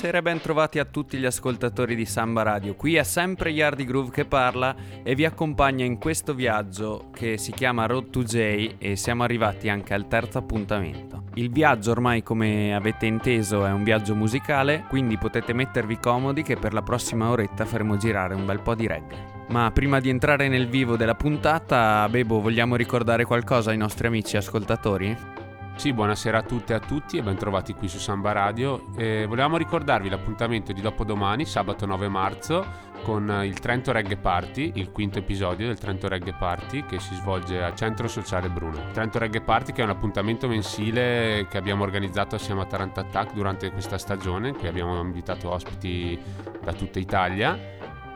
Buonasera e ben a tutti gli ascoltatori di Samba Radio. Qui è sempre Yardi Groove che parla e vi accompagna in questo viaggio che si chiama Road to J e siamo arrivati anche al terzo appuntamento. Il viaggio ormai come avete inteso è un viaggio musicale, quindi potete mettervi comodi che per la prossima oretta faremo girare un bel po' di reggae. Ma prima di entrare nel vivo della puntata, Bebo, vogliamo ricordare qualcosa ai nostri amici ascoltatori? Sì, buonasera a tutte e a tutti e bentrovati qui su Samba Radio. Eh, volevamo ricordarvi l'appuntamento di dopodomani, sabato 9 marzo, con il Trento Reggae Party, il quinto episodio del Trento Reggae Party che si svolge al Centro Sociale Bruno. Trento Reggae Party che è un appuntamento mensile che abbiamo organizzato assieme a Tarant Attack durante questa stagione, qui abbiamo invitato ospiti da tutta Italia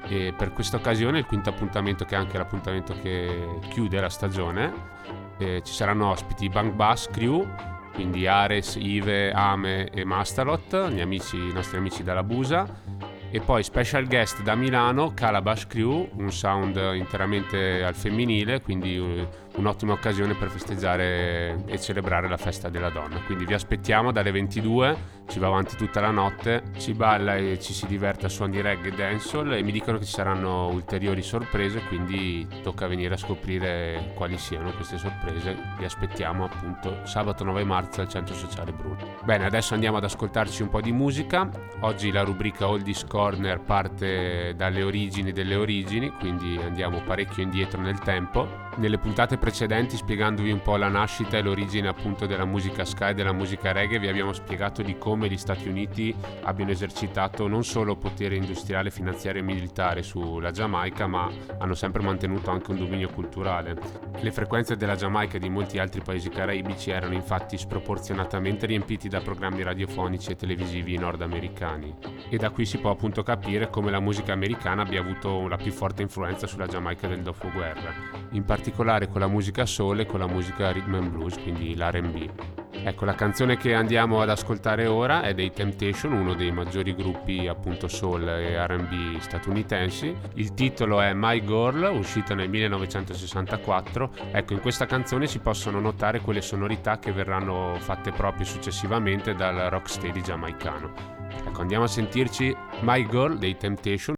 e per questa occasione il quinto appuntamento che è anche l'appuntamento che chiude la stagione eh, ci saranno ospiti Bang Bass Crew, quindi Ares, Ive, Ame e Mastalot, amici, i nostri amici dalla Busa. E poi special guest da Milano, Calabash Crew, un sound interamente al femminile, quindi un'ottima occasione per festeggiare e celebrare la festa della donna. Quindi vi aspettiamo dalle 22, ci va avanti tutta la notte, si balla e ci si diverte a suon di reggae e dancehall e mi dicono che ci saranno ulteriori sorprese, quindi tocca venire a scoprire quali siano queste sorprese. Vi aspettiamo appunto sabato 9 marzo al Centro Sociale Bruno. Bene, adesso andiamo ad ascoltarci un po' di musica. Oggi la rubrica Oldies Corner parte dalle origini delle origini, quindi andiamo parecchio indietro nel tempo. Nelle puntate precedenti spiegandovi un po' la nascita e l'origine appunto della musica sky e della musica reggae vi abbiamo spiegato di come gli Stati Uniti abbiano esercitato non solo potere industriale, finanziario e militare sulla Giamaica ma hanno sempre mantenuto anche un dominio culturale. Le frequenze della Giamaica e di molti altri paesi caraibici erano infatti sproporzionatamente riempiti da programmi radiofonici e televisivi nordamericani e da qui si può appunto capire come la musica americana abbia avuto la più forte influenza sulla Giamaica del dopoguerra, in particolare con la musica soul e con la musica rhythm and blues, quindi l'R&B. Ecco, la canzone che andiamo ad ascoltare ora è dei Temptation, uno dei maggiori gruppi appunto soul e RB statunitensi. Il titolo è My Girl, uscito nel 1964. Ecco, in questa canzone si possono notare quelle sonorità che verranno fatte proprio successivamente dal rocksteady giamaicano. Ecco, andiamo a sentirci My Girl dei Temptation.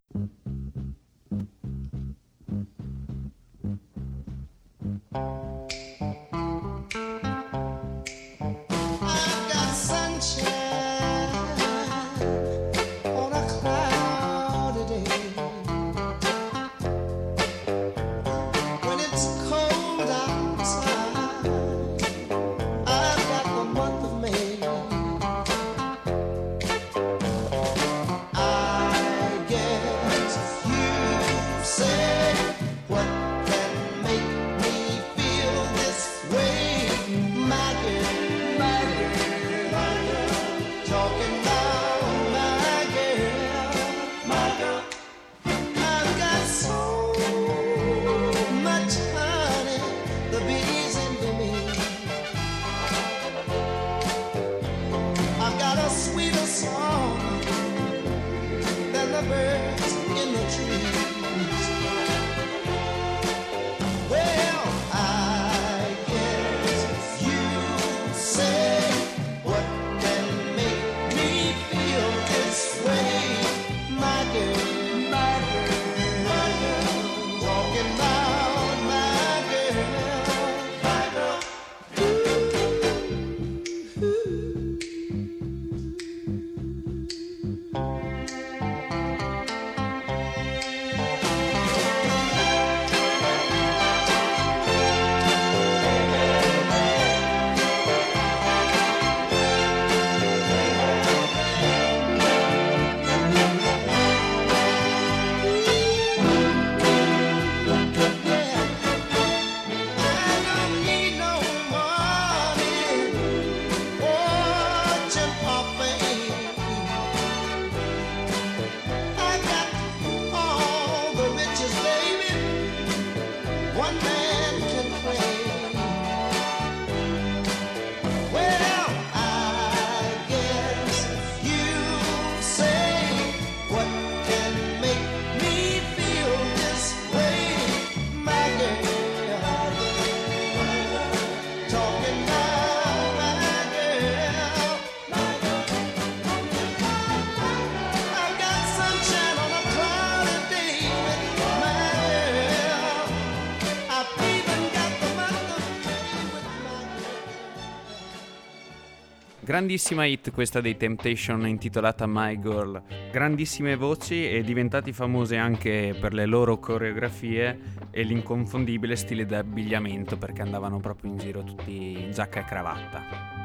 Grandissima hit questa dei Temptation intitolata My Girl. Grandissime voci e diventati famose anche per le loro coreografie e l'inconfondibile stile d'abbigliamento perché andavano proprio in giro tutti in giacca e cravatta.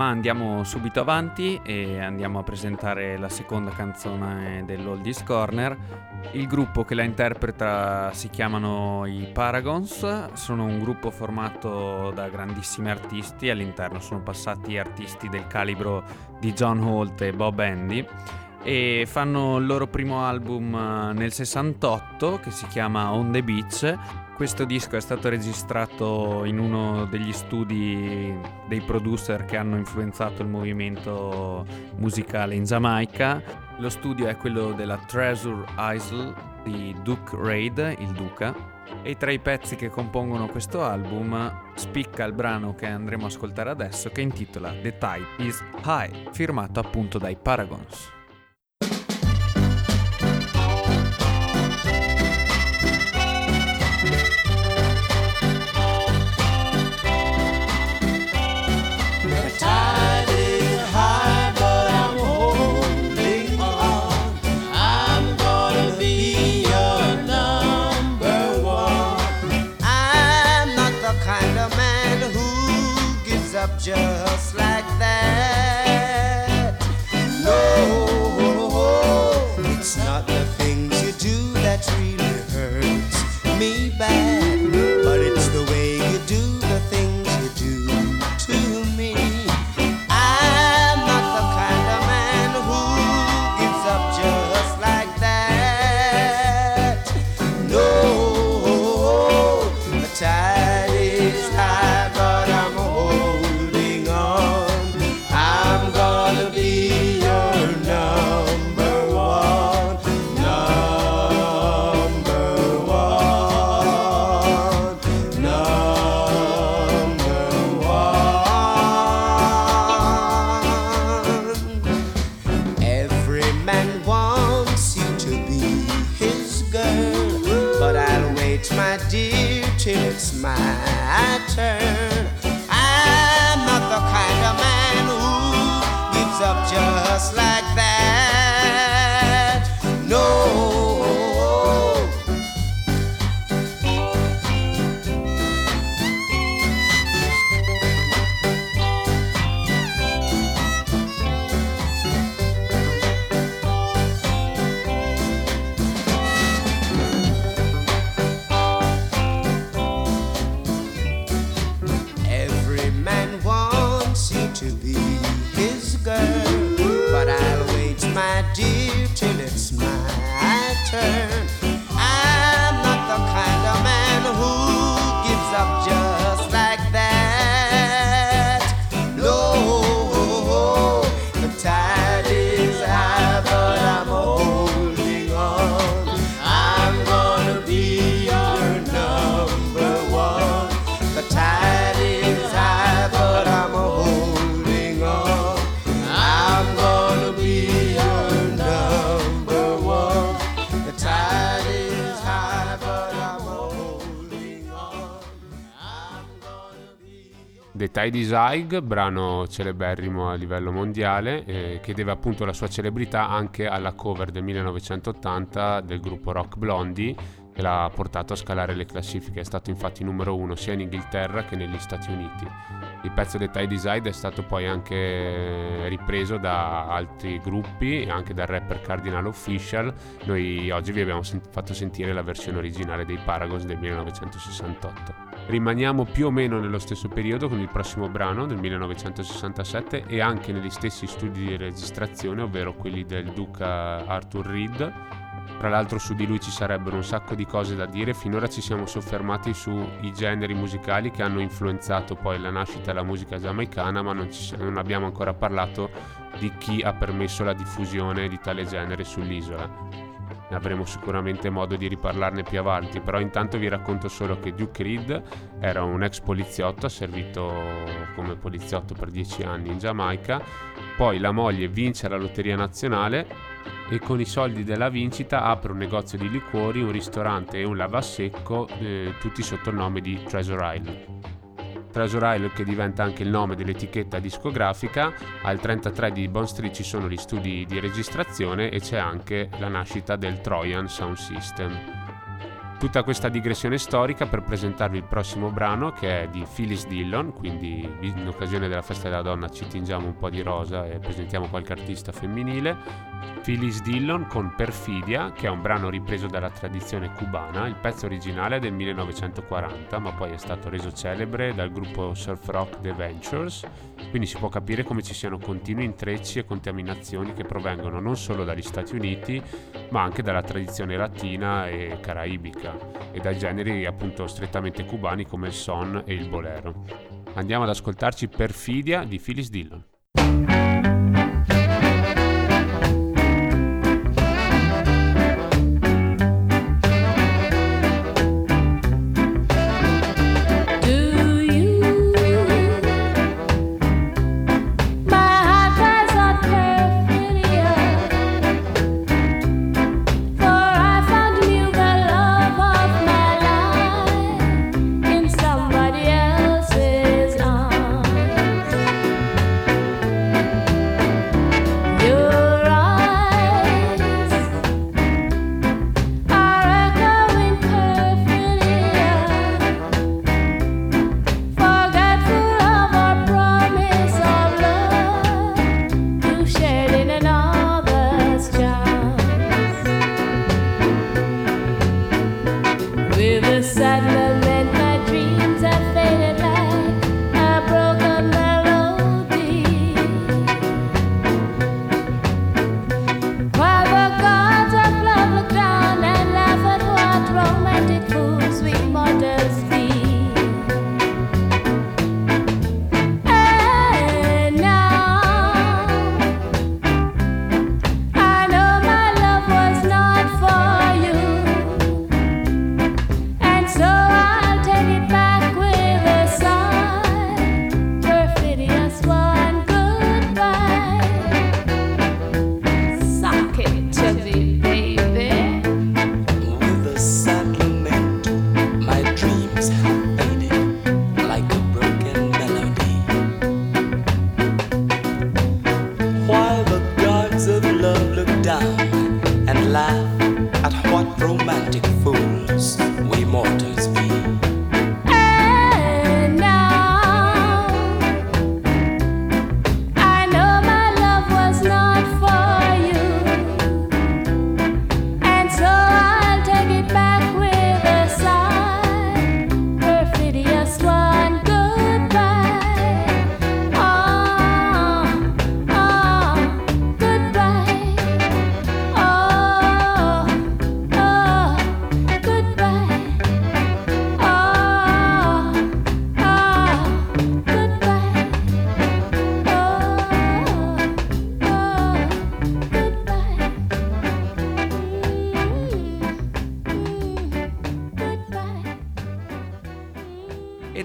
Ma andiamo subito avanti e andiamo a presentare la seconda canzone dell'Oldies Corner. Il gruppo che la interpreta si chiamano i Paragons, sono un gruppo formato da grandissimi artisti, all'interno sono passati artisti del calibro di John Holt e Bob Andy e fanno il loro primo album eh, nel 68 che si chiama On the Beach questo disco è stato registrato in uno degli studi dei producer che hanno influenzato il movimento musicale in Giamaica. Lo studio è quello della Treasure Isle di Duke Raid, il Duca, e tra i pezzi che compongono questo album spicca il brano che andremo a ascoltare adesso che intitola The Tide is High, firmato appunto dai Paragons. Tidy Zig, brano celeberrimo a livello mondiale, eh, che deve appunto la sua celebrità anche alla cover del 1980 del gruppo Rock Blondie, che l'ha portato a scalare le classifiche. È stato infatti numero uno sia in Inghilterra che negli Stati Uniti. Il pezzo di Tidy Zig è stato poi anche ripreso da altri gruppi, anche dal rapper Cardinal Official. Noi oggi vi abbiamo sent- fatto sentire la versione originale dei Paragons del 1968. Rimaniamo più o meno nello stesso periodo con il prossimo brano del 1967 e anche negli stessi studi di registrazione, ovvero quelli del duca Arthur Reed. Tra l'altro su di lui ci sarebbero un sacco di cose da dire, finora ci siamo soffermati sui generi musicali che hanno influenzato poi la nascita della musica giamaicana, ma non, ci, non abbiamo ancora parlato di chi ha permesso la diffusione di tale genere sull'isola ne avremo sicuramente modo di riparlarne più avanti, però intanto vi racconto solo che Duke Reed era un ex poliziotto, ha servito come poliziotto per dieci anni in Giamaica, poi la moglie vince la lotteria nazionale e con i soldi della vincita apre un negozio di liquori, un ristorante e un lavasecco, eh, tutti sotto il nome di Treasure Island. Treasure Isle che diventa anche il nome dell'etichetta discografica, al 33 di Bond Street ci sono gli studi di registrazione e c'è anche la nascita del Trojan Sound System. Tutta questa digressione storica per presentarvi il prossimo brano che è di Phyllis Dillon, quindi in occasione della festa della donna ci tingiamo un po' di rosa e presentiamo qualche artista femminile. Phyllis Dillon con Perfidia, che è un brano ripreso dalla tradizione cubana, il pezzo originale è del 1940 ma poi è stato reso celebre dal gruppo surf rock The Ventures, quindi si può capire come ci siano continui intrecci e contaminazioni che provengono non solo dagli Stati Uniti ma anche dalla tradizione latina e caraibica e dai generi appunto strettamente cubani come il son e il bolero. Andiamo ad ascoltarci Perfidia di Phyllis Dillon.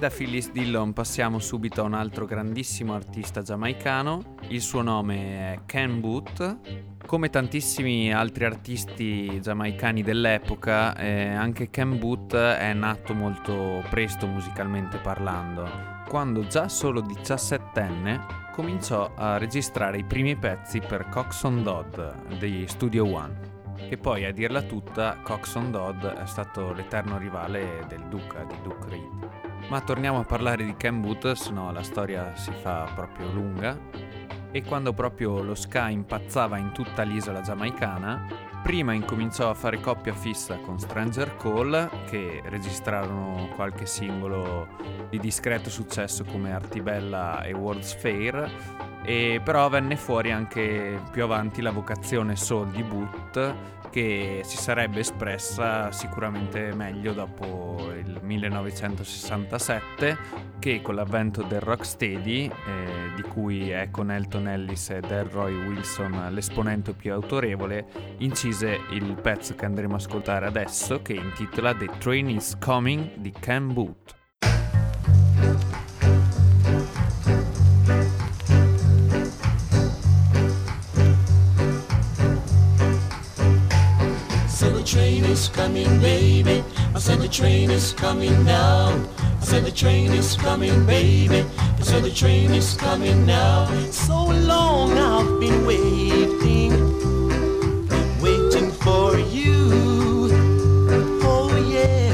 Phyllis Dillon passiamo subito a un altro grandissimo artista giamaicano. Il suo nome è Ken Booth. Come tantissimi altri artisti giamaicani dell'epoca, eh, anche Ken Booth è nato molto presto musicalmente parlando. Quando già solo 17enne cominciò a registrare i primi pezzi per Coxon Dodd degli Studio One che poi a dirla tutta Coxon Dodd è stato l'eterno rivale del Duca di Duke Reed. Ma torniamo a parlare di Ken Booth, se no la storia si fa proprio lunga. E quando proprio lo ska impazzava in tutta l'isola giamaicana, prima incominciò a fare coppia fissa con Stranger Call, che registrarono qualche singolo di discreto successo come Artibella e World's Fair, e però venne fuori anche più avanti la vocazione soul di Boot che si sarebbe espressa sicuramente meglio dopo il 1967 che con l'avvento del rocksteady eh, di cui è con Elton Ellis e Delroy Wilson l'esponente più autorevole incise il pezzo che andremo a ascoltare adesso che intitola The Train is Coming di Ken Booth train is coming, baby. I said the train is coming now. I said the train is coming, baby. I said the train is coming now. So long I've been waiting, waiting for you. Oh yeah.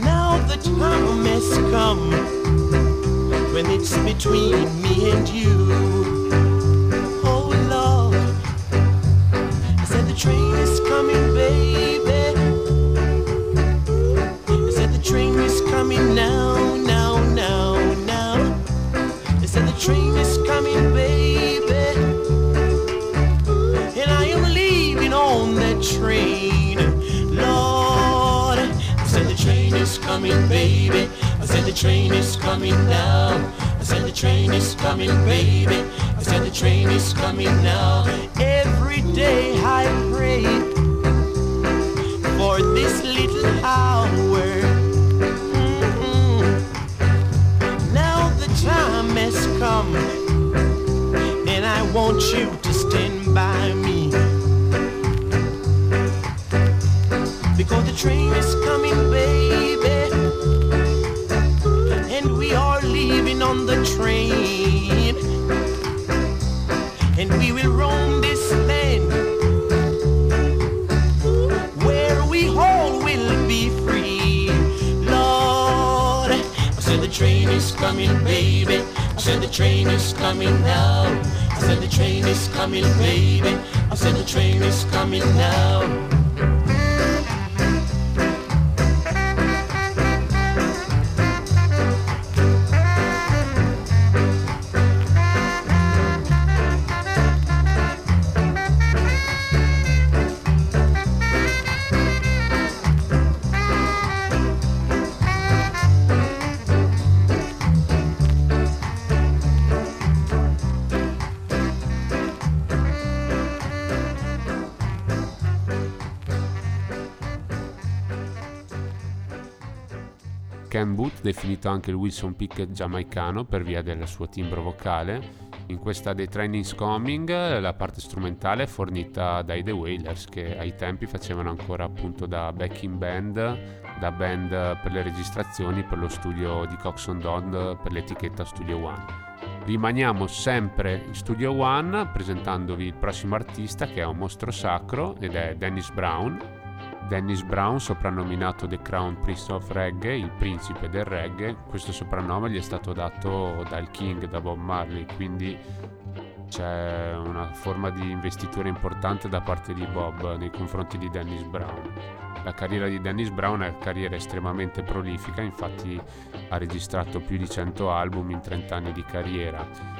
Now the time has come when it's between me and you. Ken Booth, definito anche il Wilson Pickett giamaicano per via del suo timbro vocale. In questa The Train is Coming la parte strumentale è fornita dai The Wailers che ai tempi facevano ancora appunto da backing band, da band per le registrazioni per lo studio di Coxon Dodd per l'etichetta Studio One. Rimaniamo sempre in Studio One presentandovi il prossimo artista che è un mostro sacro ed è Dennis Brown, Dennis Brown, soprannominato The Crown Prince of Reggae, il principe del reggae, questo soprannome gli è stato dato dal King, da Bob Marley, quindi c'è una forma di investitura importante da parte di Bob nei confronti di Dennis Brown. La carriera di Dennis Brown è una carriera estremamente prolifica, infatti ha registrato più di 100 album in 30 anni di carriera.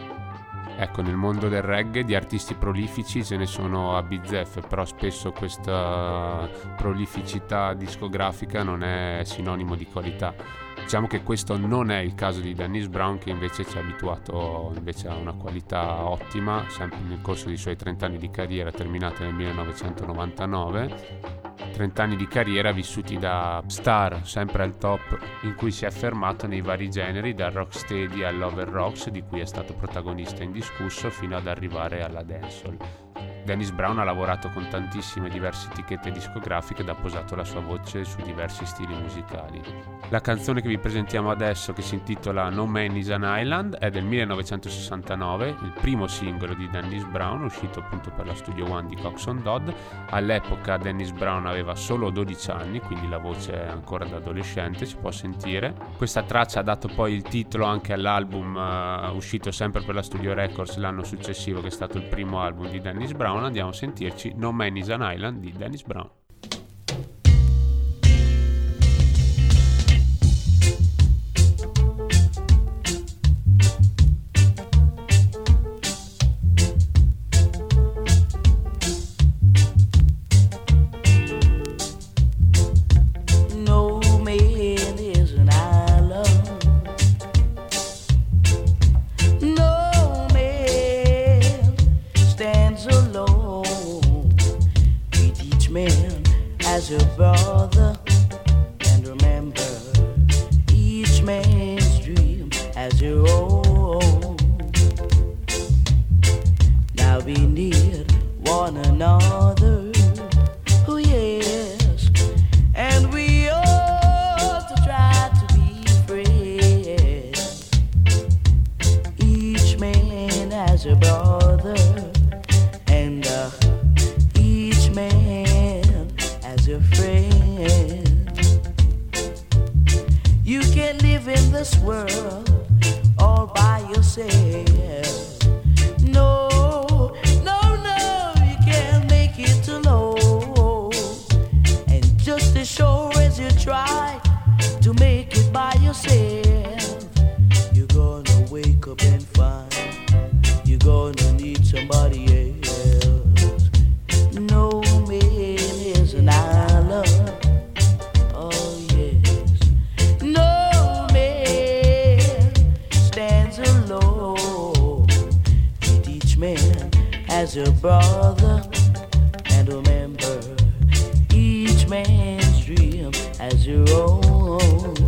Ecco, nel mondo del reggae di artisti prolifici ce ne sono a bizzeffe, però spesso questa prolificità discografica non è sinonimo di qualità. Diciamo che questo non è il caso di Dennis Brown che invece ci ha abituato invece a una qualità ottima, sempre nel corso dei suoi 30 anni di carriera terminata nel 1999. 30 anni di carriera vissuti da star sempre al top in cui si è affermato nei vari generi dal rocksteady all'over rocks di cui è stato protagonista indiscusso fino ad arrivare alla dancehall. Dennis Brown ha lavorato con tantissime diverse etichette discografiche ed ha posato la sua voce su diversi stili musicali. La canzone che vi presentiamo adesso, che si intitola No Man is an Island, è del 1969, il primo singolo di Dennis Brown, uscito appunto per la Studio One di Coxon Dodd. All'epoca Dennis Brown aveva solo 12 anni, quindi la voce è ancora da adolescente, si può sentire. Questa traccia ha dato poi il titolo anche all'album uh, uscito sempre per la Studio Records l'anno successivo, che è stato il primo album di Dennis Brown. Andiamo a sentirci No Man is an Island di Dennis Brown. And each man has a brother and remember each man's dream as your own.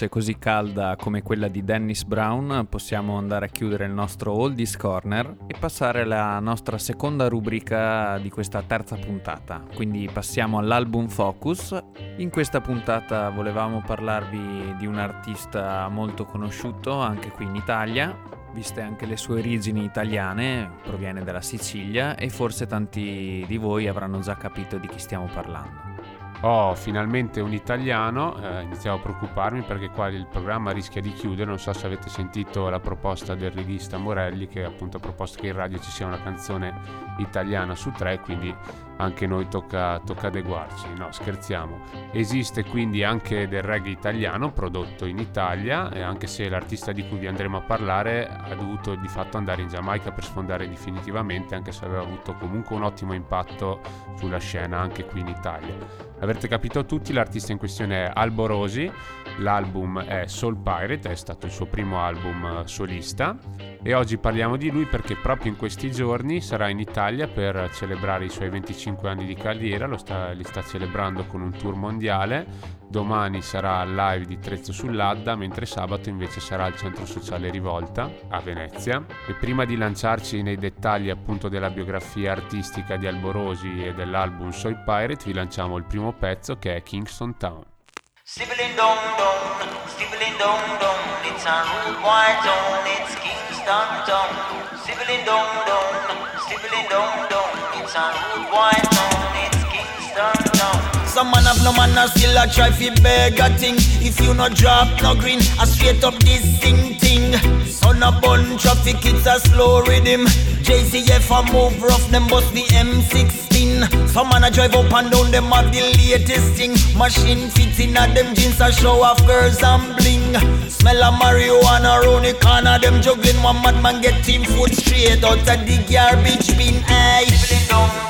Voce così calda come quella di Dennis Brown possiamo andare a chiudere il nostro Oldies Corner e passare alla nostra seconda rubrica di questa terza puntata. Quindi passiamo all'album Focus. In questa puntata volevamo parlarvi di un artista molto conosciuto anche qui in Italia, viste anche le sue origini italiane, proviene dalla Sicilia e forse tanti di voi avranno già capito di chi stiamo parlando. Oh, finalmente un italiano, eh, iniziavo a preoccuparmi perché qua il programma rischia di chiudere, non so se avete sentito la proposta del regista Morelli che appunto ha proposto che in radio ci sia una canzone italiana su tre, quindi anche noi tocca, tocca adeguarci, no scherziamo. Esiste quindi anche del reggae italiano prodotto in Italia e anche se l'artista di cui vi andremo a parlare ha dovuto di fatto andare in Giamaica per sfondare definitivamente, anche se aveva avuto comunque un ottimo impatto sulla scena anche qui in Italia. Avrete capito tutti, l'artista in questione è Alborosi, l'album è Soul Pirate, è stato il suo primo album eh, solista e oggi parliamo di lui perché proprio in questi giorni sarà in Italia per celebrare i suoi 25 anni di carriera, lo sta, li sta celebrando con un tour mondiale, domani sarà live di Trezzo sull'Adda, mentre sabato invece sarà al centro sociale Rivolta a Venezia. E prima di lanciarci nei dettagli appunto della biografia artistica di Alborosi e dell'album Soul Pirate, vi lanciamo il primo pezzo che è Kingston Town. Stibbling dong dong, stibbling dong dong, it's a rude white town, it's Kingston Kingston Town, sibling down down, sibling down down. It's a rude wine town, it's Kingston town. Some man have no man still a try fi beg a thing. If you no drop no green, a straight up this thing thing. Son a bun traffic, it's a slow rhythm. JCF a move rough, them bust the M16 Some man a drive up and down, them have the latest thing. Machine fits in a them jeans a show off girls and bling. Smell a marijuana round the corner, them juggling One madman get team foot straight out of the garbage bin, aye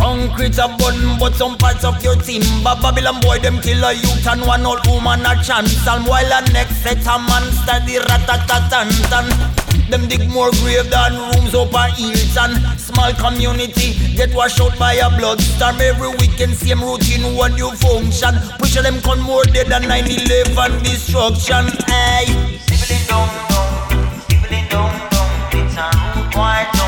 Concrete a button, but some parts of your team. But Babylon boy, them kill a youth and one old woman a chance. And while a next set a man study ratatatan. Them dig more grave than rooms up a Hilton. Small community get washed out by a bloodstorm. Every weekend, same routine, one new function. Push them con more dead than 9-11 destruction. Aye. Stibbling dong dong, it's a rude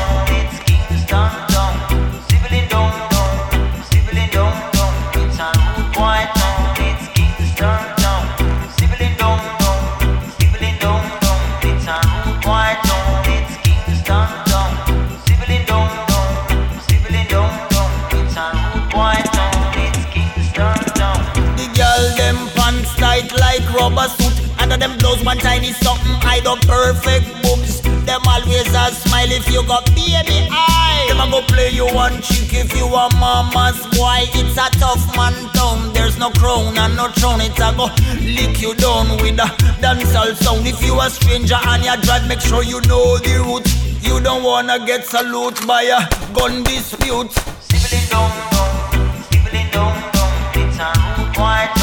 one tiny something, I do perfect boobs. Them always a smile if you got baby eye. Them a go play you one chick if you a mama's boy. It's a tough man town. There's no crown and no throne. It's a go lick you down with a dancehall sound. If you a stranger and you drive, make sure you know the route. You don't wanna get salute by a gun dispute. Sibbling dong dong, sibbling dong dong. It's a rude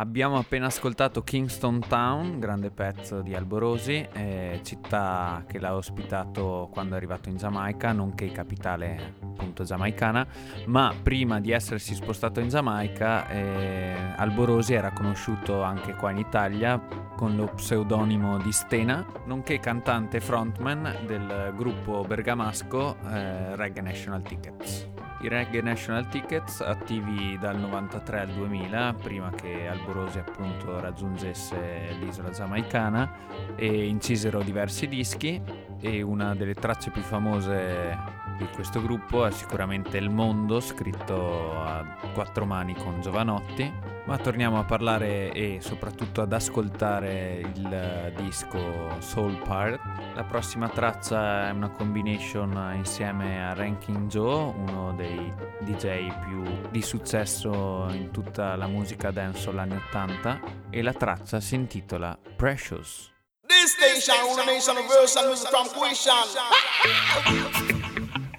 Abbiamo appena ascoltato Kingston Town, grande pezzo di Alborosi, eh, città che l'ha ospitato quando è arrivato in Giamaica, nonché capitale appunto giamaicana, ma prima di essersi spostato in Giamaica eh, Alborosi era conosciuto anche qua in Italia con lo pseudonimo di Stena, nonché cantante frontman del gruppo bergamasco eh, Reggae National Tickets. I Reggae National Tickets attivi dal 93 al 2000, prima che Alborosi appunto raggiungesse l'isola giamaicana e incisero diversi dischi e una delle tracce più famose di questo gruppo è sicuramente Il Mondo, scritto a quattro mani con Giovanotti, ma torniamo a parlare e soprattutto ad ascoltare il disco Soul Part. La prossima traccia è una combination insieme a Ranking Joe, uno dei DJ più di successo in tutta la musica dancehall anni 80 e la traccia si intitola Precious. This station, nation of version music from Quishan.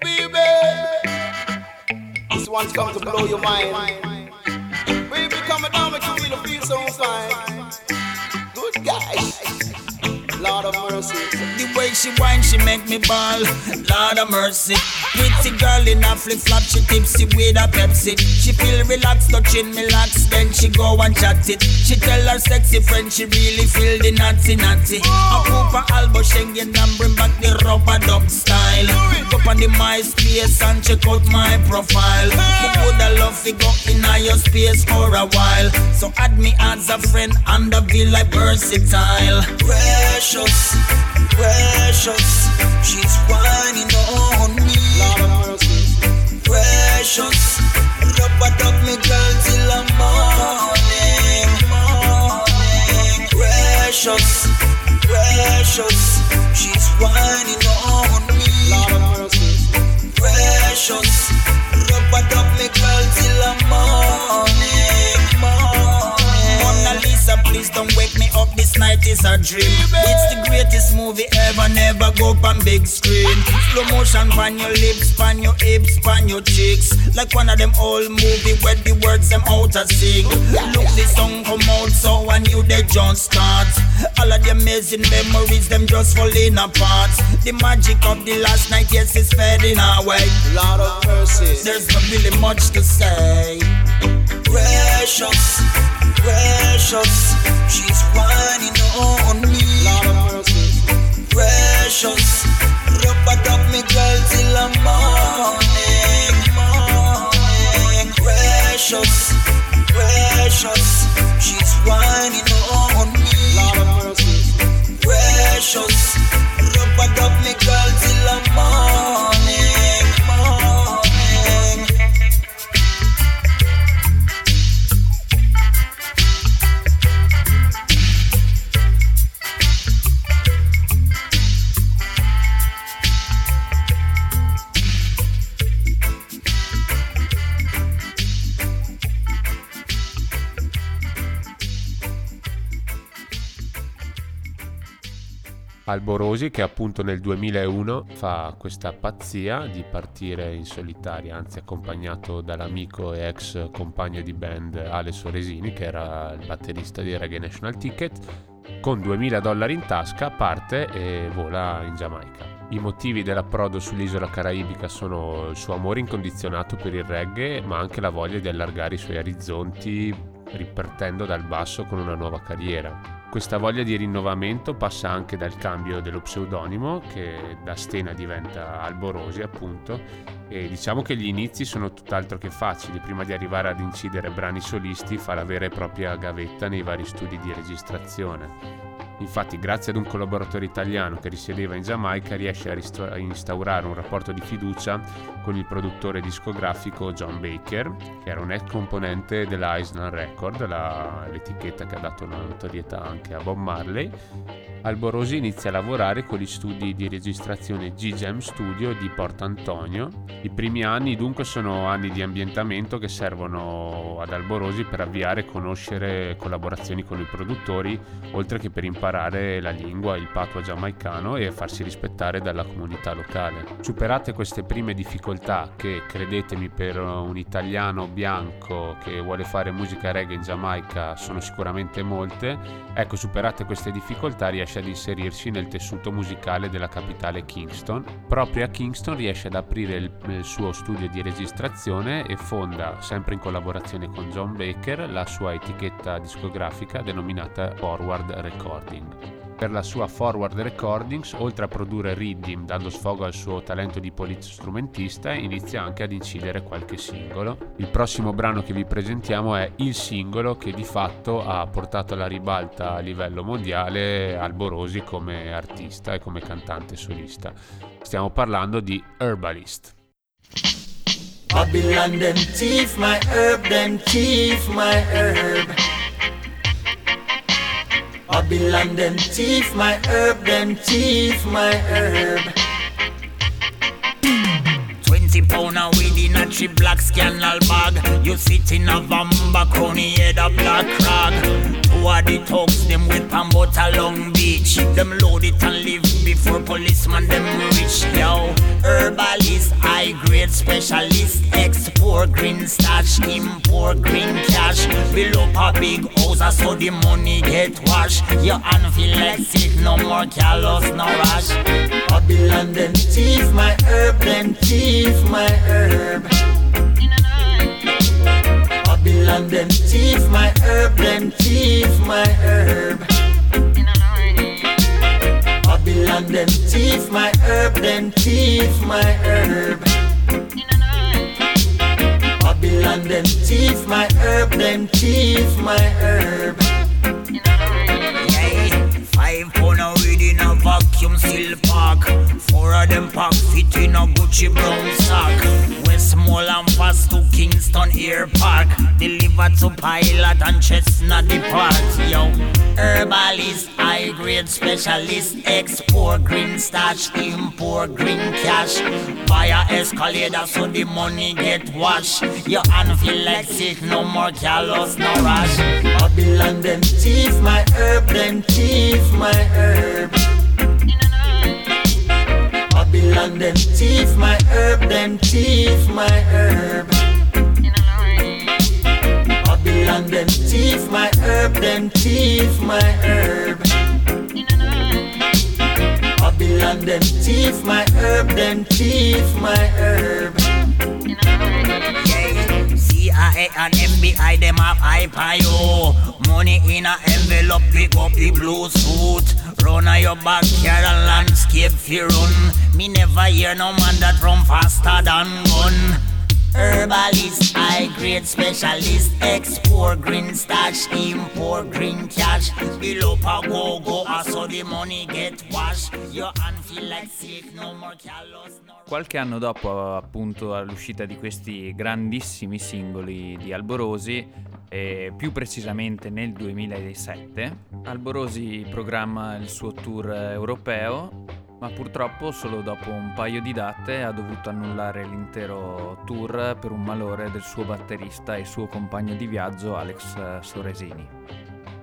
Baby, this one's come to blow your mind. Baby, coming down, make you really feel so fine. Lord of mercy. The way she whine, she make me ball. Lord of mercy. Pretty girl in a flip flop, she tipsy with a Pepsi. She feel relaxed, touching me locks, then she go and chat it. She tell her sexy friend she really feel the naughty naughty. A Cooper Albo Schengen and bring back the rubber dub style. Up on the MySpace and check out my profile. Me woulda love to go in your space for a while. So add me as a friend and the feel like versatile. Precious, precious, she's whining on me. Lord of mercy. Precious, dub me girl till the morning. morning. Precious, precious, she's whining on me. Lord of mercy. Precious, dub me girl till the morning. Night is a dream. It's the greatest movie ever. Never go up on big screen. Slow motion pan your lips, pan your hips, pan your cheeks. Like one of them old movie where the words them out a sing. Look, the song come out so I knew they just start. All of the amazing memories them just falling apart. The magic of the last night, yes, is fading away. Lord of mercy. There's not really much to say. Precious, precious, she's whining on me. Mercy. Precious, dub me girl till the morning. she's whining on me. Dub me girl Alborosi che appunto nel 2001 fa questa pazzia di partire in solitaria, anzi accompagnato dall'amico e ex compagno di band Ale Soresini che era il batterista di Reggae National Ticket, con 2000 dollari in tasca parte e vola in Giamaica. I motivi dell'approdo sull'isola caraibica sono il suo amore incondizionato per il reggae, ma anche la voglia di allargare i suoi orizzonti ripartendo dal basso con una nuova carriera. Questa voglia di rinnovamento passa anche dal cambio dello pseudonimo che da Stena diventa Alborosi appunto e diciamo che gli inizi sono tutt'altro che facili, prima di arrivare ad incidere brani solisti fa la vera e propria gavetta nei vari studi di registrazione. Infatti, grazie ad un collaboratore italiano che risiedeva in Giamaica, riesce a, ristro- a instaurare un rapporto di fiducia con il produttore discografico John Baker, che era un ex componente della Island Record, la- l'etichetta che ha dato la notorietà anche a Bob Marley. Alborosi inizia a lavorare con gli studi di registrazione G-Jam Studio di Portantonio. I primi anni dunque sono anni di ambientamento che servono ad Alborosi per avviare e conoscere collaborazioni con i produttori, oltre che per imparare la lingua, il patua giamaicano e farsi rispettare dalla comunità locale. Superate queste prime difficoltà che, credetemi, per un italiano bianco che vuole fare musica reggae in Giamaica sono sicuramente molte, ecco, superate queste difficoltà riesce ad inserirsi nel tessuto musicale della capitale Kingston. Proprio a Kingston riesce ad aprire il, il suo studio di registrazione e fonda, sempre in collaborazione con John Baker, la sua etichetta discografica denominata Forward Recording. Per la sua Forward Recordings, oltre a produrre riddim dando sfogo al suo talento di polistrumentista, inizia anche ad incidere qualche singolo. Il prossimo brano che vi presentiamo è il singolo che di fatto ha portato alla ribalta a livello mondiale Alborosi come artista e come cantante solista. Stiamo parlando di Herbalist. Babylon them thief my herb, them thief my herb. Babylon them thief my herb, them thief my herb. Twenty pound a weed in a three black scandal bag. You sit in a vamba crony head a black rag. Of the thugs them with pan but a long beach. Them load it and leave before policeman them reach. Yo, herbalist, high grade specialist, export green stash, import green cash. Build up a big house uh, so the money get washed. Your hand feel like sick, no more callous, no rush. Babylon them thief my herb, them thief my herb. Babylon them thief my herb, them thief my herb. Babylon them thief my herb, them thief my herb. Babylon them thief my herb, them thief my herb. Yeah, five pound of weed in a vacuum seal pack. Four of them pack fit in a Gucci brown sack. Westmoreland pass to Kingston Air Park. Delivered to Pilot and Chestnut Depart. Yo, herbalist, high grade specialist, export green stash, import green cash. Via escalator so the money get washed. Your hand feel like sick, no more callous, no rush. Babylon them thief my herb, them thief my herb. Babylon them thief my herb, them thief my herb. Babylon them thief my herb, them thief my herb. Babylon them thief my herb, them thief my herb. CIA and FBI them have hype on you. Money in a envelope, pick up the blue suit. Run on your backyard and landscape fi run. Me never hear no man that run faster than gun. Herbalist, high grade specialist, export green stash, import green cash. Below a go go, I saw the money get washed. Your hand feel like sick, no more callous, Qualche anno dopo appunto all'uscita di questi grandissimi singoli di Alborosi, e più precisamente nel 2007, Alborosi programma il suo tour europeo, ma purtroppo solo dopo un paio di date ha dovuto annullare l'intero tour per un malore del suo batterista e suo compagno di viaggio Alex Soresini.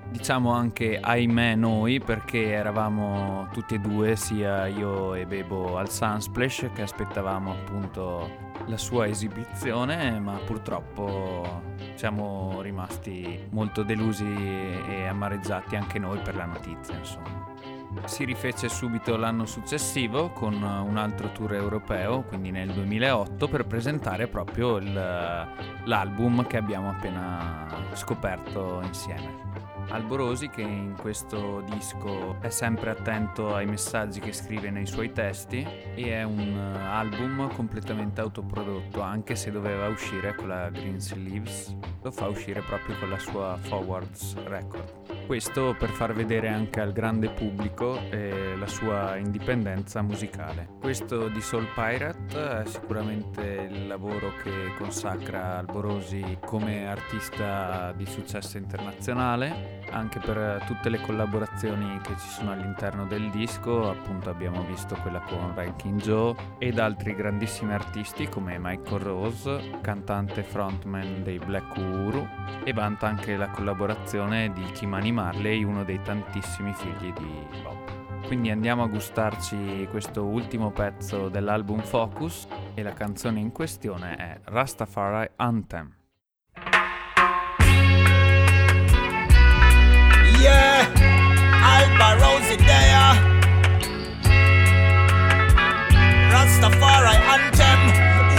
Diciamo anche ahimè noi perché eravamo tutti e due, sia io e Bebo al Sunsplash che aspettavamo appunto la sua esibizione, ma purtroppo siamo rimasti molto delusi e amareggiati anche noi per la notizia, insomma. Si rifece subito l'anno successivo con un altro tour europeo, quindi nel 2008, per presentare proprio il- l'album che abbiamo appena scoperto insieme. Alborosi che in questo disco è sempre attento ai messaggi che scrive nei suoi testi e è un eh, album completamente autoprodotto anche se doveva uscire con la Green Sleeves lo fa uscire proprio con la sua Forwards Record Questo per far vedere anche al grande pubblico eh, la sua indipendenza musicale. Questo di Soul Pirate è sicuramente il lavoro che consacra Alborosi come artista di successo internazionale, anche per tutte le collaborazioni che ci sono all'interno del disco, appunto abbiamo visto quella con Ranking Joe ed altri grandissimi artisti come Michael Rose, cantante frontman dei Black Uhuru, e vanta anche la collaborazione di Kimani Marley, uno dei tantissimi figli di Bob. Quindi andiamo a gustarci questo ultimo pezzo dell'album Focus e la canzone in questione è Rastafari Anthem. Yeah, Alba Rosie there. Rastafari anthem.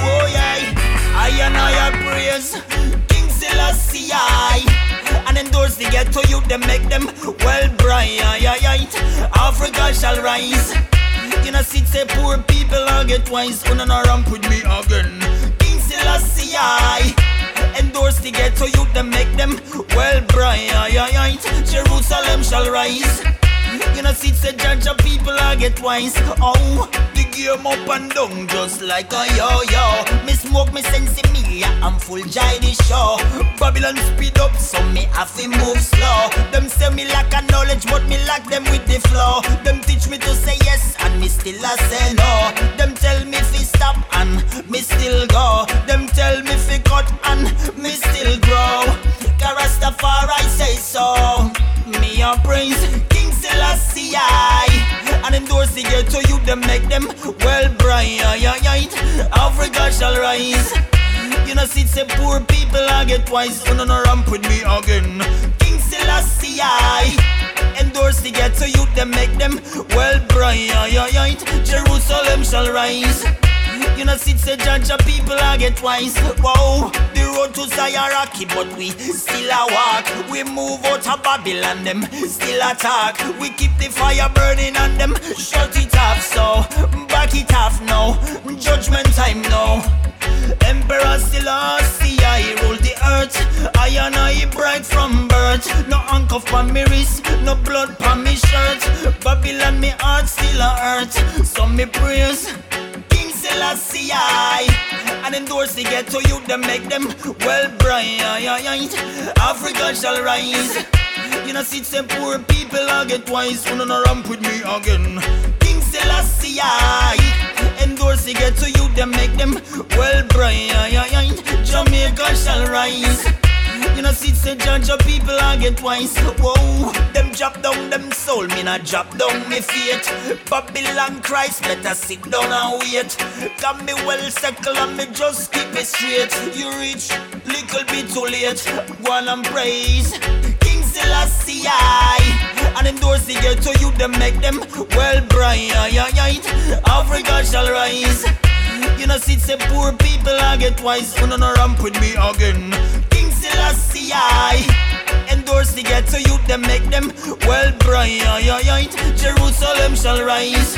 Oh yeah, I and I praise King I. And endorse the ghetto youth, them make them well bright. Africa shall rise. Know, sit say poor people are get wise. Una no ramp with me again. King I. Endorse the ghetto youth, them make them well bright. Jerusalem shall rise. You know, sit say judge of people I get wise. Oh, the game up and down just like a yo-yo. Me smoke me sense me, I'm full jai the show. Babylon speed up, so me have to move slow. Them say me lack a knowledge, but me lack them with the flow. Them teach me to say yes, and me still a say no. Them tell me fi stop, and me still go. Them tell me fi cut, and me still grow. Rastafari say so. Me a praise Selassie. And endorse the ghetto you them make them well bright. Africa shall rise. You know see say poor people I get wise. You know no ramp with me again. King Selassie. I Endorse the ghetto you them make them well bright. Jerusalem shall rise you know, sit say judge of people I get wise. Whoa, the road to Zion rocky, but we still a walk. We move out of Babylon, them still attack. We keep the fire burning and them shut it off. So back it off now. Judgment time now. Emperor Selassie, I rule the earth. I and I bright from birth. No handcuff on me wrist, no blood on me shirt. Babylon, me heart still a hurt. So me praise. Selassie I And endorse the ghetto youth them make them well bright. Africa shall rise. You know see some poor people I get wise. Wanna no ramp with me again. King Selassie I Endorse the ghetto youth them make them well bright. Jamaica shall rise you know, sit say judge of people I get wise. Whoa, them drop down them soul, me not drop down me faith. Babylon Christ, better sit down and wait. Got me well settled and me just keep it straight. You reach little bit too late. Go on and praise. King Selassie and endorse the ghetto you them make them well bright. Africa shall rise. You know, sit say poor people I get wise. You know, no ramp with me again. Selassie endorse the ghetto youth, them make them well bright. Jerusalem shall rise.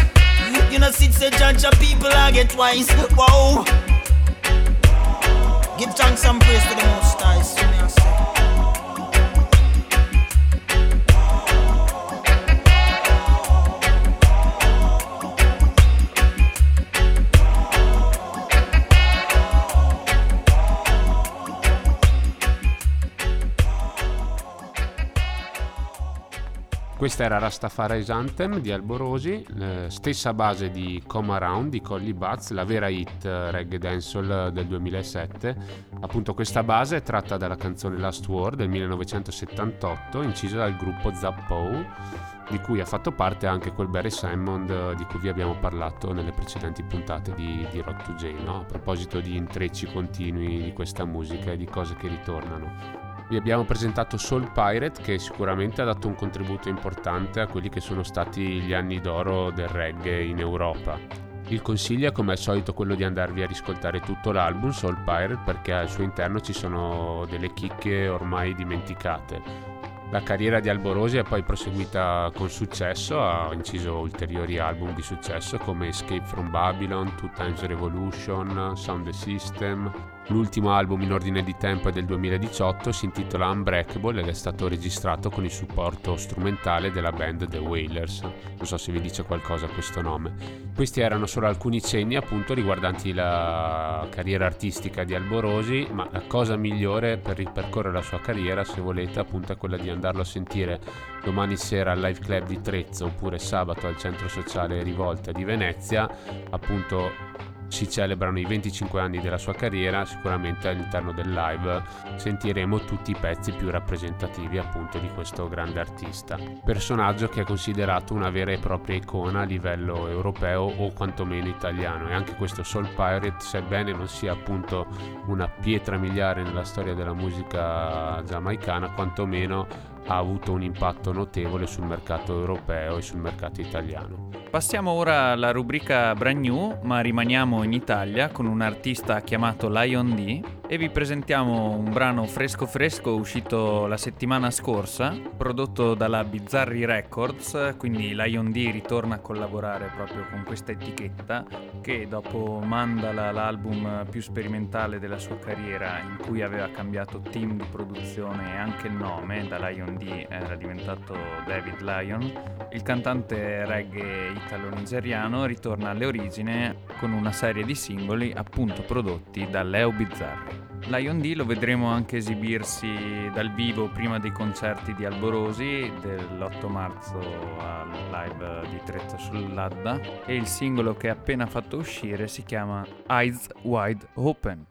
You know, sit say judge of people I get wise. Whoa. Give thanks and praise to the Most High. Questa era Rastafari's Anthem di Alborosi, eh, stessa base di Come Around di Collie Butts, la vera hit eh, reggae dancehall del 2007. Appunto questa base è tratta dalla canzone Last War del 1978, incisa dal gruppo Zappo, di cui ha fatto parte anche quel Barry Simon eh, di cui vi abbiamo parlato nelle precedenti puntate di, di Rock to J, no? a proposito di intrecci continui di questa musica e di cose che ritornano. Vi abbiamo presentato Soul Pirate che sicuramente ha dato un contributo importante a quelli che sono stati gli anni d'oro del reggae in Europa. Il consiglio è come al solito quello di andarvi a riscoltare tutto l'album Soul Pirate perché al suo interno ci sono delle chicche ormai dimenticate. La carriera di Alborosi è poi proseguita con successo, ha inciso ulteriori album di successo come Escape from Babylon, Two Times Revolution, Sound the System, L'ultimo album in ordine di tempo è del 2018, si intitola Unbreakable ed è stato registrato con il supporto strumentale della band The Wailers. Non so se vi dice qualcosa questo nome. Questi erano solo alcuni cenni appunto riguardanti la carriera artistica di Alborosi, ma la cosa migliore per ripercorrere la sua carriera, se volete, appunto è quella di andarlo a sentire domani sera al Live Club di Trezzo oppure sabato al Centro Sociale Rivolta di Venezia, appunto si celebrano i 25 anni della sua carriera, sicuramente all'interno del live sentiremo tutti i pezzi più rappresentativi appunto di questo grande artista. Personaggio che è considerato una vera e propria icona a livello europeo o quantomeno italiano e anche questo Soul Pirate, sebbene non sia appunto una pietra miliare nella storia della musica giamaicana, quantomeno ha avuto un impatto notevole sul mercato europeo e sul mercato italiano. Passiamo ora alla rubrica Brand New, ma rimaniamo in Italia con un artista chiamato Lion D e vi presentiamo un brano fresco fresco uscito la settimana scorsa, prodotto dalla Bizzarri Records, quindi Lion D ritorna a collaborare proprio con questa etichetta che dopo Mandala, l'album più sperimentale della sua carriera in cui aveva cambiato team di produzione e anche il nome, da Lion D era diventato David Lion, il cantante reggae italo-nigeriano ritorna alle origini con una serie di singoli appunto prodotti da Leo Bizzarri. Lion D lo vedremo anche esibirsi dal vivo prima dei concerti di Alborosi dell'8 marzo al live di Trezzo sull'Adda e il singolo che ha appena fatto uscire si chiama Eyes Wide Open.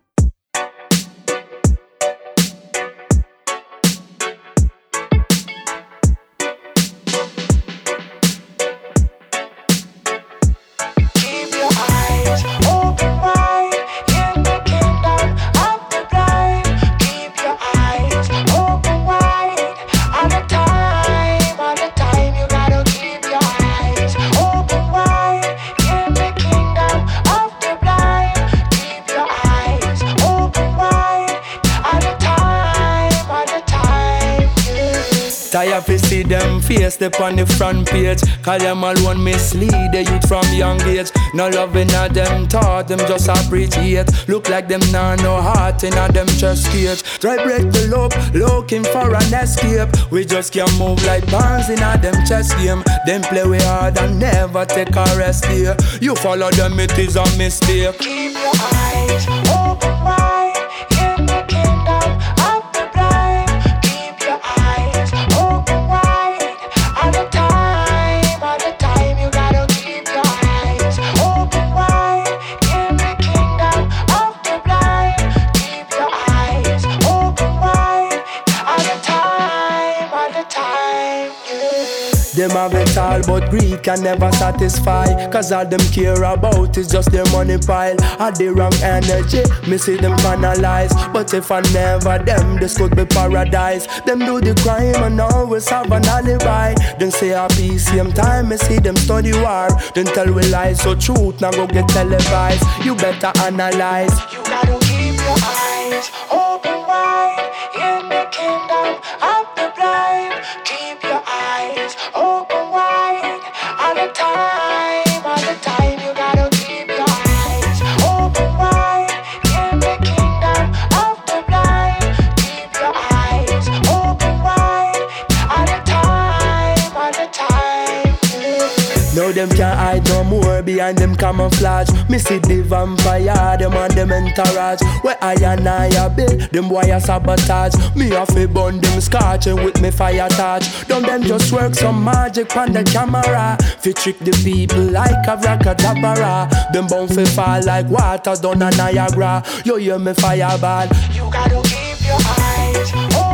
To see them face up on the front page. Call them alone mislead the youth from young age. No loving at them thought, them just appreciate. Look like them nah no heart in them chest cage. Try break the loop, looking for an escape. We just can't move like pawns in a them chess game. Them play we hard and never take a rest here. You follow them, it is a mistake. Keep your eyes open It all, but greed can never satisfy. Cause all them care about is just their money pile. Had the wrong energy, me see them canalize. But if I never them, this could be paradise. Them do the crime and always have an alibi. Then say a peace, same time, me see them study war. Then tell we lies, so truth now go get televised. You better analyze. You gotta keep your eyes open more them camouflage. Me see the vampire, them and them entourage. Where I and I a build, them boy a sabotage. Me a fi burn them scotching with me fire touch. Don't them just work some magic on the camera. Fi trick the people like a rockadabra. Them bound fi fall like water down a Niagara. You hear me fireball. You gotta keep your eyes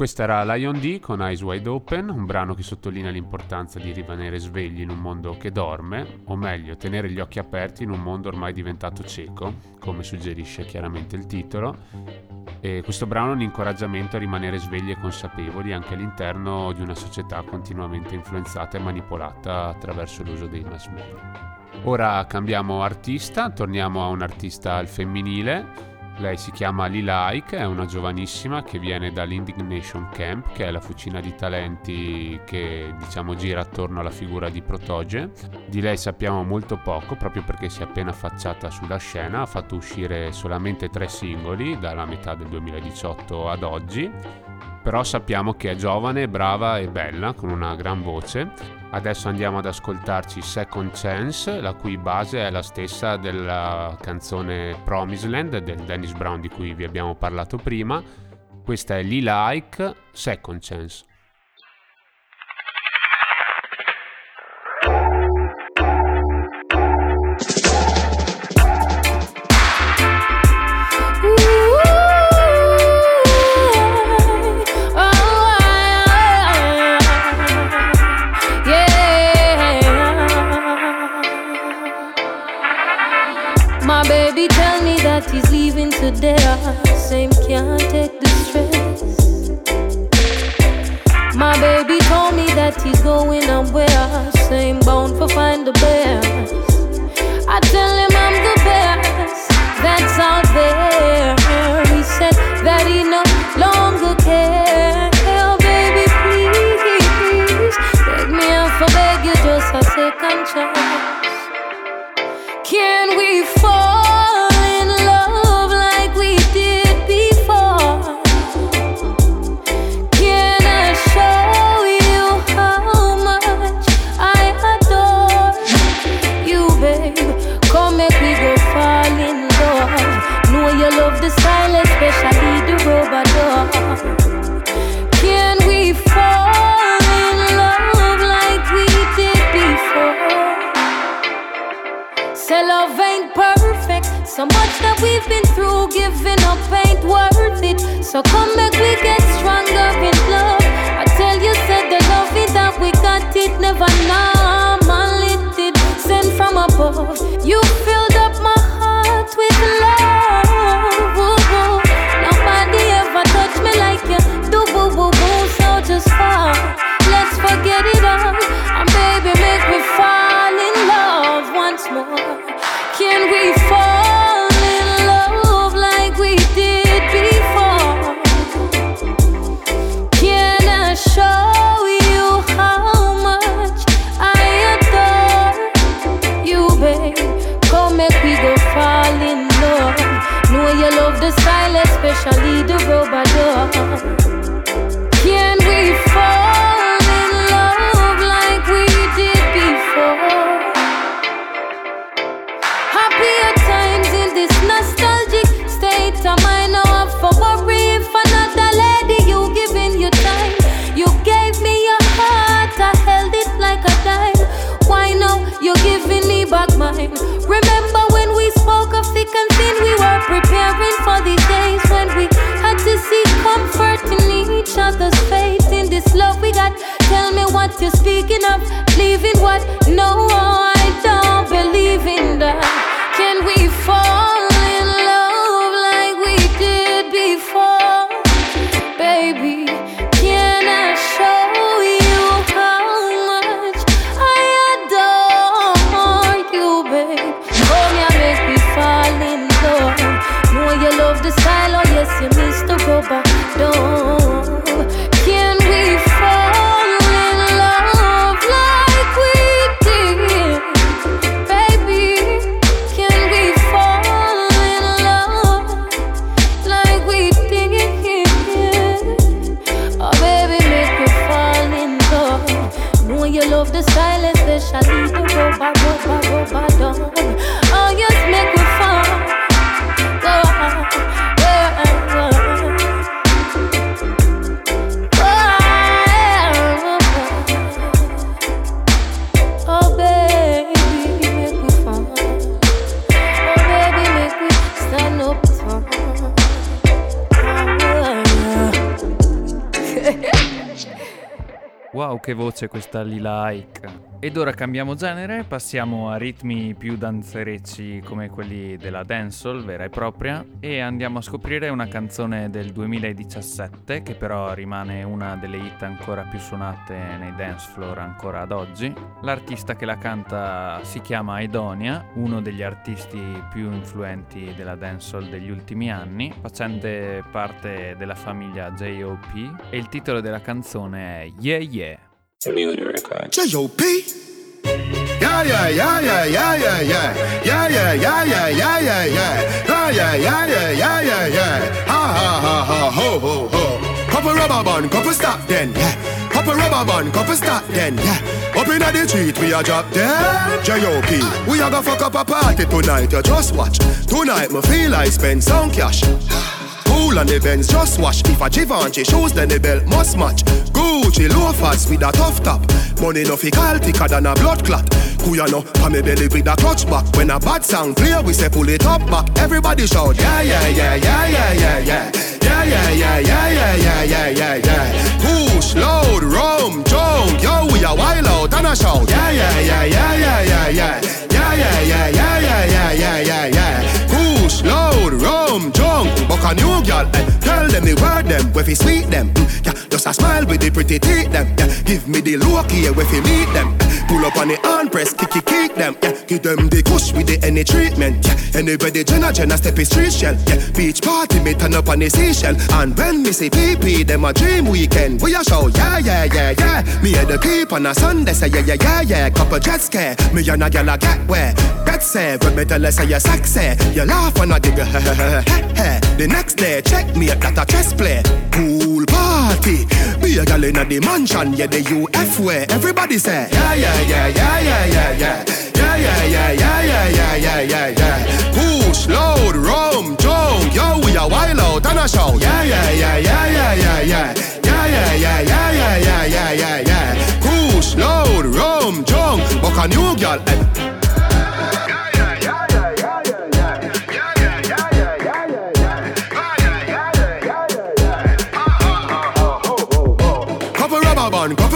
Questa era Lion D con Eyes Wide Open, un brano che sottolinea l'importanza di rimanere svegli in un mondo che dorme, o meglio, tenere gli occhi aperti in un mondo ormai diventato cieco, come suggerisce chiaramente il titolo. E questo brano è un incoraggiamento a rimanere svegli e consapevoli anche all'interno di una società continuamente influenzata e manipolata attraverso l'uso dei mass media. Ora cambiamo artista, torniamo a un artista al femminile lei si chiama Lilaik, è una giovanissima che viene dall'Indignation Camp, che è la fucina di talenti che diciamo gira attorno alla figura di Protoge. Di lei sappiamo molto poco proprio perché si è appena affacciata sulla scena, ha fatto uscire solamente tre singoli dalla metà del 2018 ad oggi. Però sappiamo che è giovane, brava e bella, con una gran voce Adesso andiamo ad ascoltarci Second Chance, la cui base è la stessa della canzone Promiseland del Dennis Brown di cui vi abbiamo parlato prima. Questa è Lee Like Second Chance. che voce questa Lila Ike. Ed ora cambiamo genere, passiamo a ritmi più danzerecci come quelli della dancehall vera e propria e andiamo a scoprire una canzone del 2017 che però rimane una delle hit ancora più suonate nei dance floor ancora ad oggi. L'artista che la canta si chiama Aidonia, uno degli artisti più influenti della dancehall degli ultimi anni, facente parte della famiglia J.O.P. e il titolo della canzone è Yeah Yeah. J.O.P. Yeah, yeah, yeah, yeah, yeah, yeah, yeah. Yeah, yeah, yeah, yeah, yeah, yeah, yeah. Yeah, yeah, yeah, yeah, yeah, yeah, yeah. Ha, ha, ha, ha, ho, ho, ho. Couple rubber band, couple stop then, yeah. Couple rubber band, couple stop then, yeah. Up inna the street, we a drop dead. J.O.P. We a go fuck up a party tonight, you just watch. Tonight, me feel I spend some cash. Cool on the Benz, just wash. If a Givenchy shoes, then the belt must match. Gucci loafers with a tough top. Money no fi thicker than a blood clot. Kuya no, pa me belly with a clutch back. When a bad song play, we say pull it up back. Everybody shout, yeah, yeah, yeah, yeah, yeah, yeah, yeah. Yeah, yeah, yeah, yeah, yeah, yeah, yeah, yeah. Push, load, rum, jump. Yo, we a wild out and a shout. Yeah, yeah, yeah, yeah, yeah, yeah, yeah. A new girl. Eh. Them the word them, where fi sweet them. Mm, yeah, just a smile with the pretty teeth them. Yeah, give me the look here, where fi meet them. Pull up on the hand press, kick kick them. Yeah, give them the kush with the any treatment. Yeah, anybody Jenna Jenna step is street shell. Yeah, beach party me turn up on the seashell. And when me see PP, them a dream weekend. We a show, yeah, yeah, yeah, yeah. Me and the keep on a Sunday, say yeah, yeah, yeah, yeah. Couple jet scare, me and a gyal a get where. Bet say, when me tell her say you sexy, you laugh and a giggle. The next day, check me at that a chess play. Pool party, be a gal inna the mansion, yeah the UF way. Everybody say, yeah, yeah, yeah, yeah, yeah, yeah, yeah. Yeah, yeah, yeah, yeah, yeah, yeah, yeah, yeah, yeah. Push, load, rum, junk, yo, we a wild out and a shout. Yeah, yeah, yeah, yeah, yeah, yeah, yeah. Yeah, yeah, yeah, yeah, yeah, yeah, yeah, yeah, yeah. Push, load, rum, junk, buck a new girl. eh.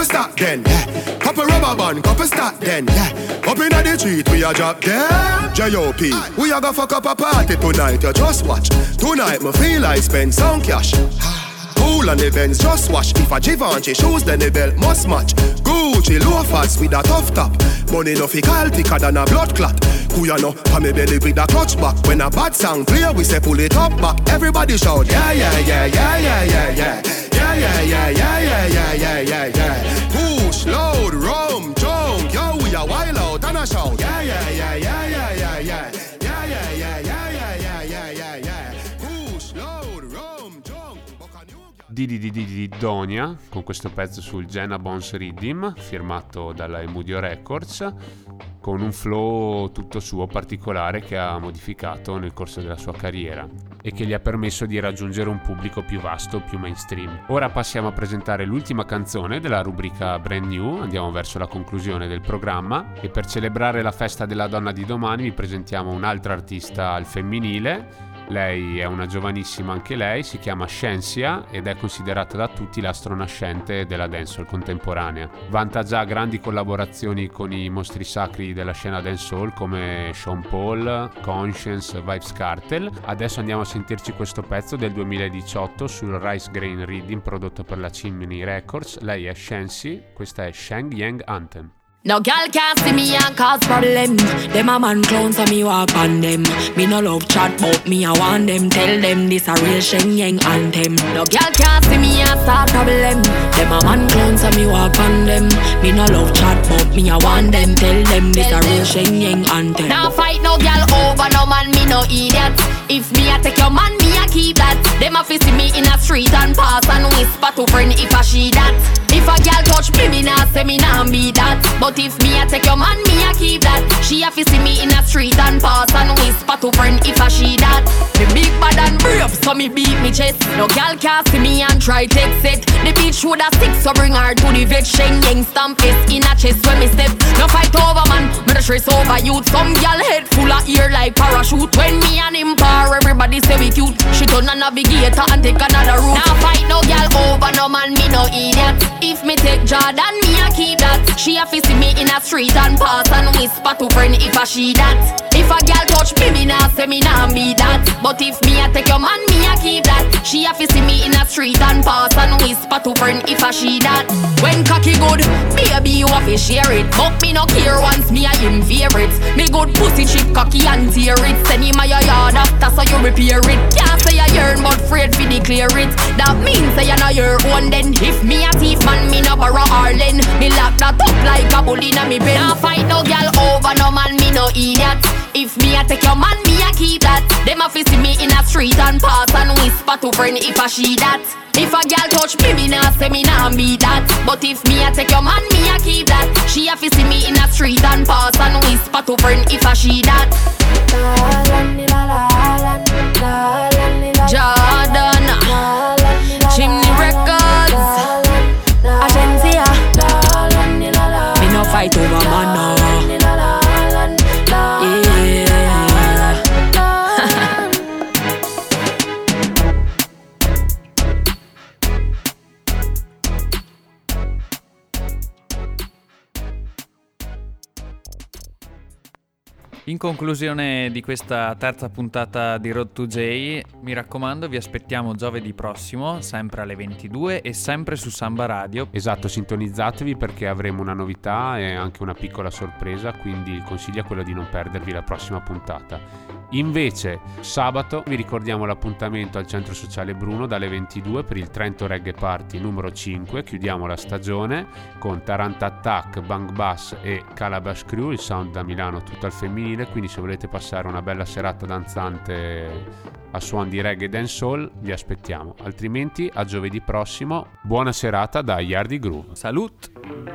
Couple stop then. Yeah. Couple rubber band, couple stop then. Yeah. Up inna the street, we a drop dead. J.O.P. We a go fuck up a party tonight. You just watch. Tonight, me feel I spend some cash. Ah. Cool on the Benz, just wash. If a Givenchy shoes, then the belt must match. Gucci loafers with a tough top. Money no fi call thicker than a blood clot. Kuya no, pa me belly with a clutch back. When a bad sound clear, we say pull it up back. Everybody shout, yeah, yeah, yeah, yeah, yeah, yeah, yeah. Yeah, yeah, yeah, yeah, yeah, yeah, yeah, yeah, yeah. Push, load, rum, a new di Donia con questo pezzo sul Jenna Bones Rhythm firmato dalla Emudio Records con un flow tutto suo particolare che ha modificato nel corso della sua carriera e che gli ha permesso di raggiungere un pubblico più vasto, più mainstream. Ora passiamo a presentare l'ultima canzone della rubrica Brand New, andiamo verso la conclusione del programma e per celebrare la festa della donna di domani vi presentiamo un'altra artista al femminile lei è una giovanissima anche lei, si chiama Sciencia ed è considerata da tutti l'astro nascente della dancehall contemporanea. Vanta già grandi collaborazioni con i mostri sacri della scena dancehall come Sean Paul, Conscience, Vibes Cartel. Adesso andiamo a sentirci questo pezzo del 2018 sul Rice Grain Reading prodotto per la Chimney Records. Lei è Shensi, questa è Shang Yang Anthem. No girl can't see me and cause problem. Them a man clowns and me walk on them. Me no love chat but me I want them. Tell them this a real Shen Yang anthem. No girl can't see me and start problem. Them a man clowns and me walk on them. Me no love chat but me I want them. Tell them this a real Shen Yang anthem. Now fight no girl over no man, me no idiot. If me a take your man, me a keep that. Them a fi see me in a street and pass and whisper to friend if a she that. If a girl touch me, me nah say me nah be that. But if me a take your man, me a keep that. She a fi see me in a street and pass and whisper to friend if a she that. Me big bad and brave, so me beat me chest. No girl can see me and try take set. The bitch would a stick, so bring her to the vet. Sheng yang stamp fist in a chest when me step. No fight over man, me no stress over youth. Some gal head full of ear like parachute. When me and him par, everybody say we cute. She turn a navigator and take another route. Now fight no gal over no man, me no idiot. If me take Jordan, me a keep that. She a fi see me in a street and pass and whisper to friend if a she that. If a gal touch me, me nah say me nah be that. But if me a take your man, me a keep that. She a fi see me in a street and pass and whisper to friend if a she that. When cocky good, baby you a fi share it. But me no care once me a him favorite. Me good pussy chip cocky and tear it. Send him a your yard after so you repair it. Can't say you yearn but afraid fi declare it. That means say you know your own then. If me a thief man, me no borrow Arlen. Me lock that up like a bull inna me bed. Nah fight no gal over no man, me no idiot. If me a take your man, me a keep that. Them a fi see me in a street and pass and whisper to friend if a she that. If a gal touch me, me nah say me nah be that. But if me a take your man, me a keep that. She a fi see me in a street and pass and whisper to friend if a she that. Jordan, Chimney Records, Agencia. Me no fight over In conclusione di questa terza puntata di Road to J, mi raccomando, vi aspettiamo giovedì prossimo, sempre alle 22 e sempre su Samba Radio. Esatto, sintonizzatevi perché avremo una novità e anche una piccola sorpresa, quindi il consiglio è quello di non perdervi la prossima puntata. Invece, sabato vi ricordiamo l'appuntamento al Centro Sociale Bruno dalle 22 per il Trento Reggae Party numero 5. Chiudiamo la stagione con Taranta Attack, Bang Bass e Calabash Crew, il sound da Milano tutto al femminile. Quindi, se volete passare una bella serata danzante a suon di reggae e dancehall, vi aspettiamo. Altrimenti, a giovedì prossimo, buona serata da Yardi Groove. Salut!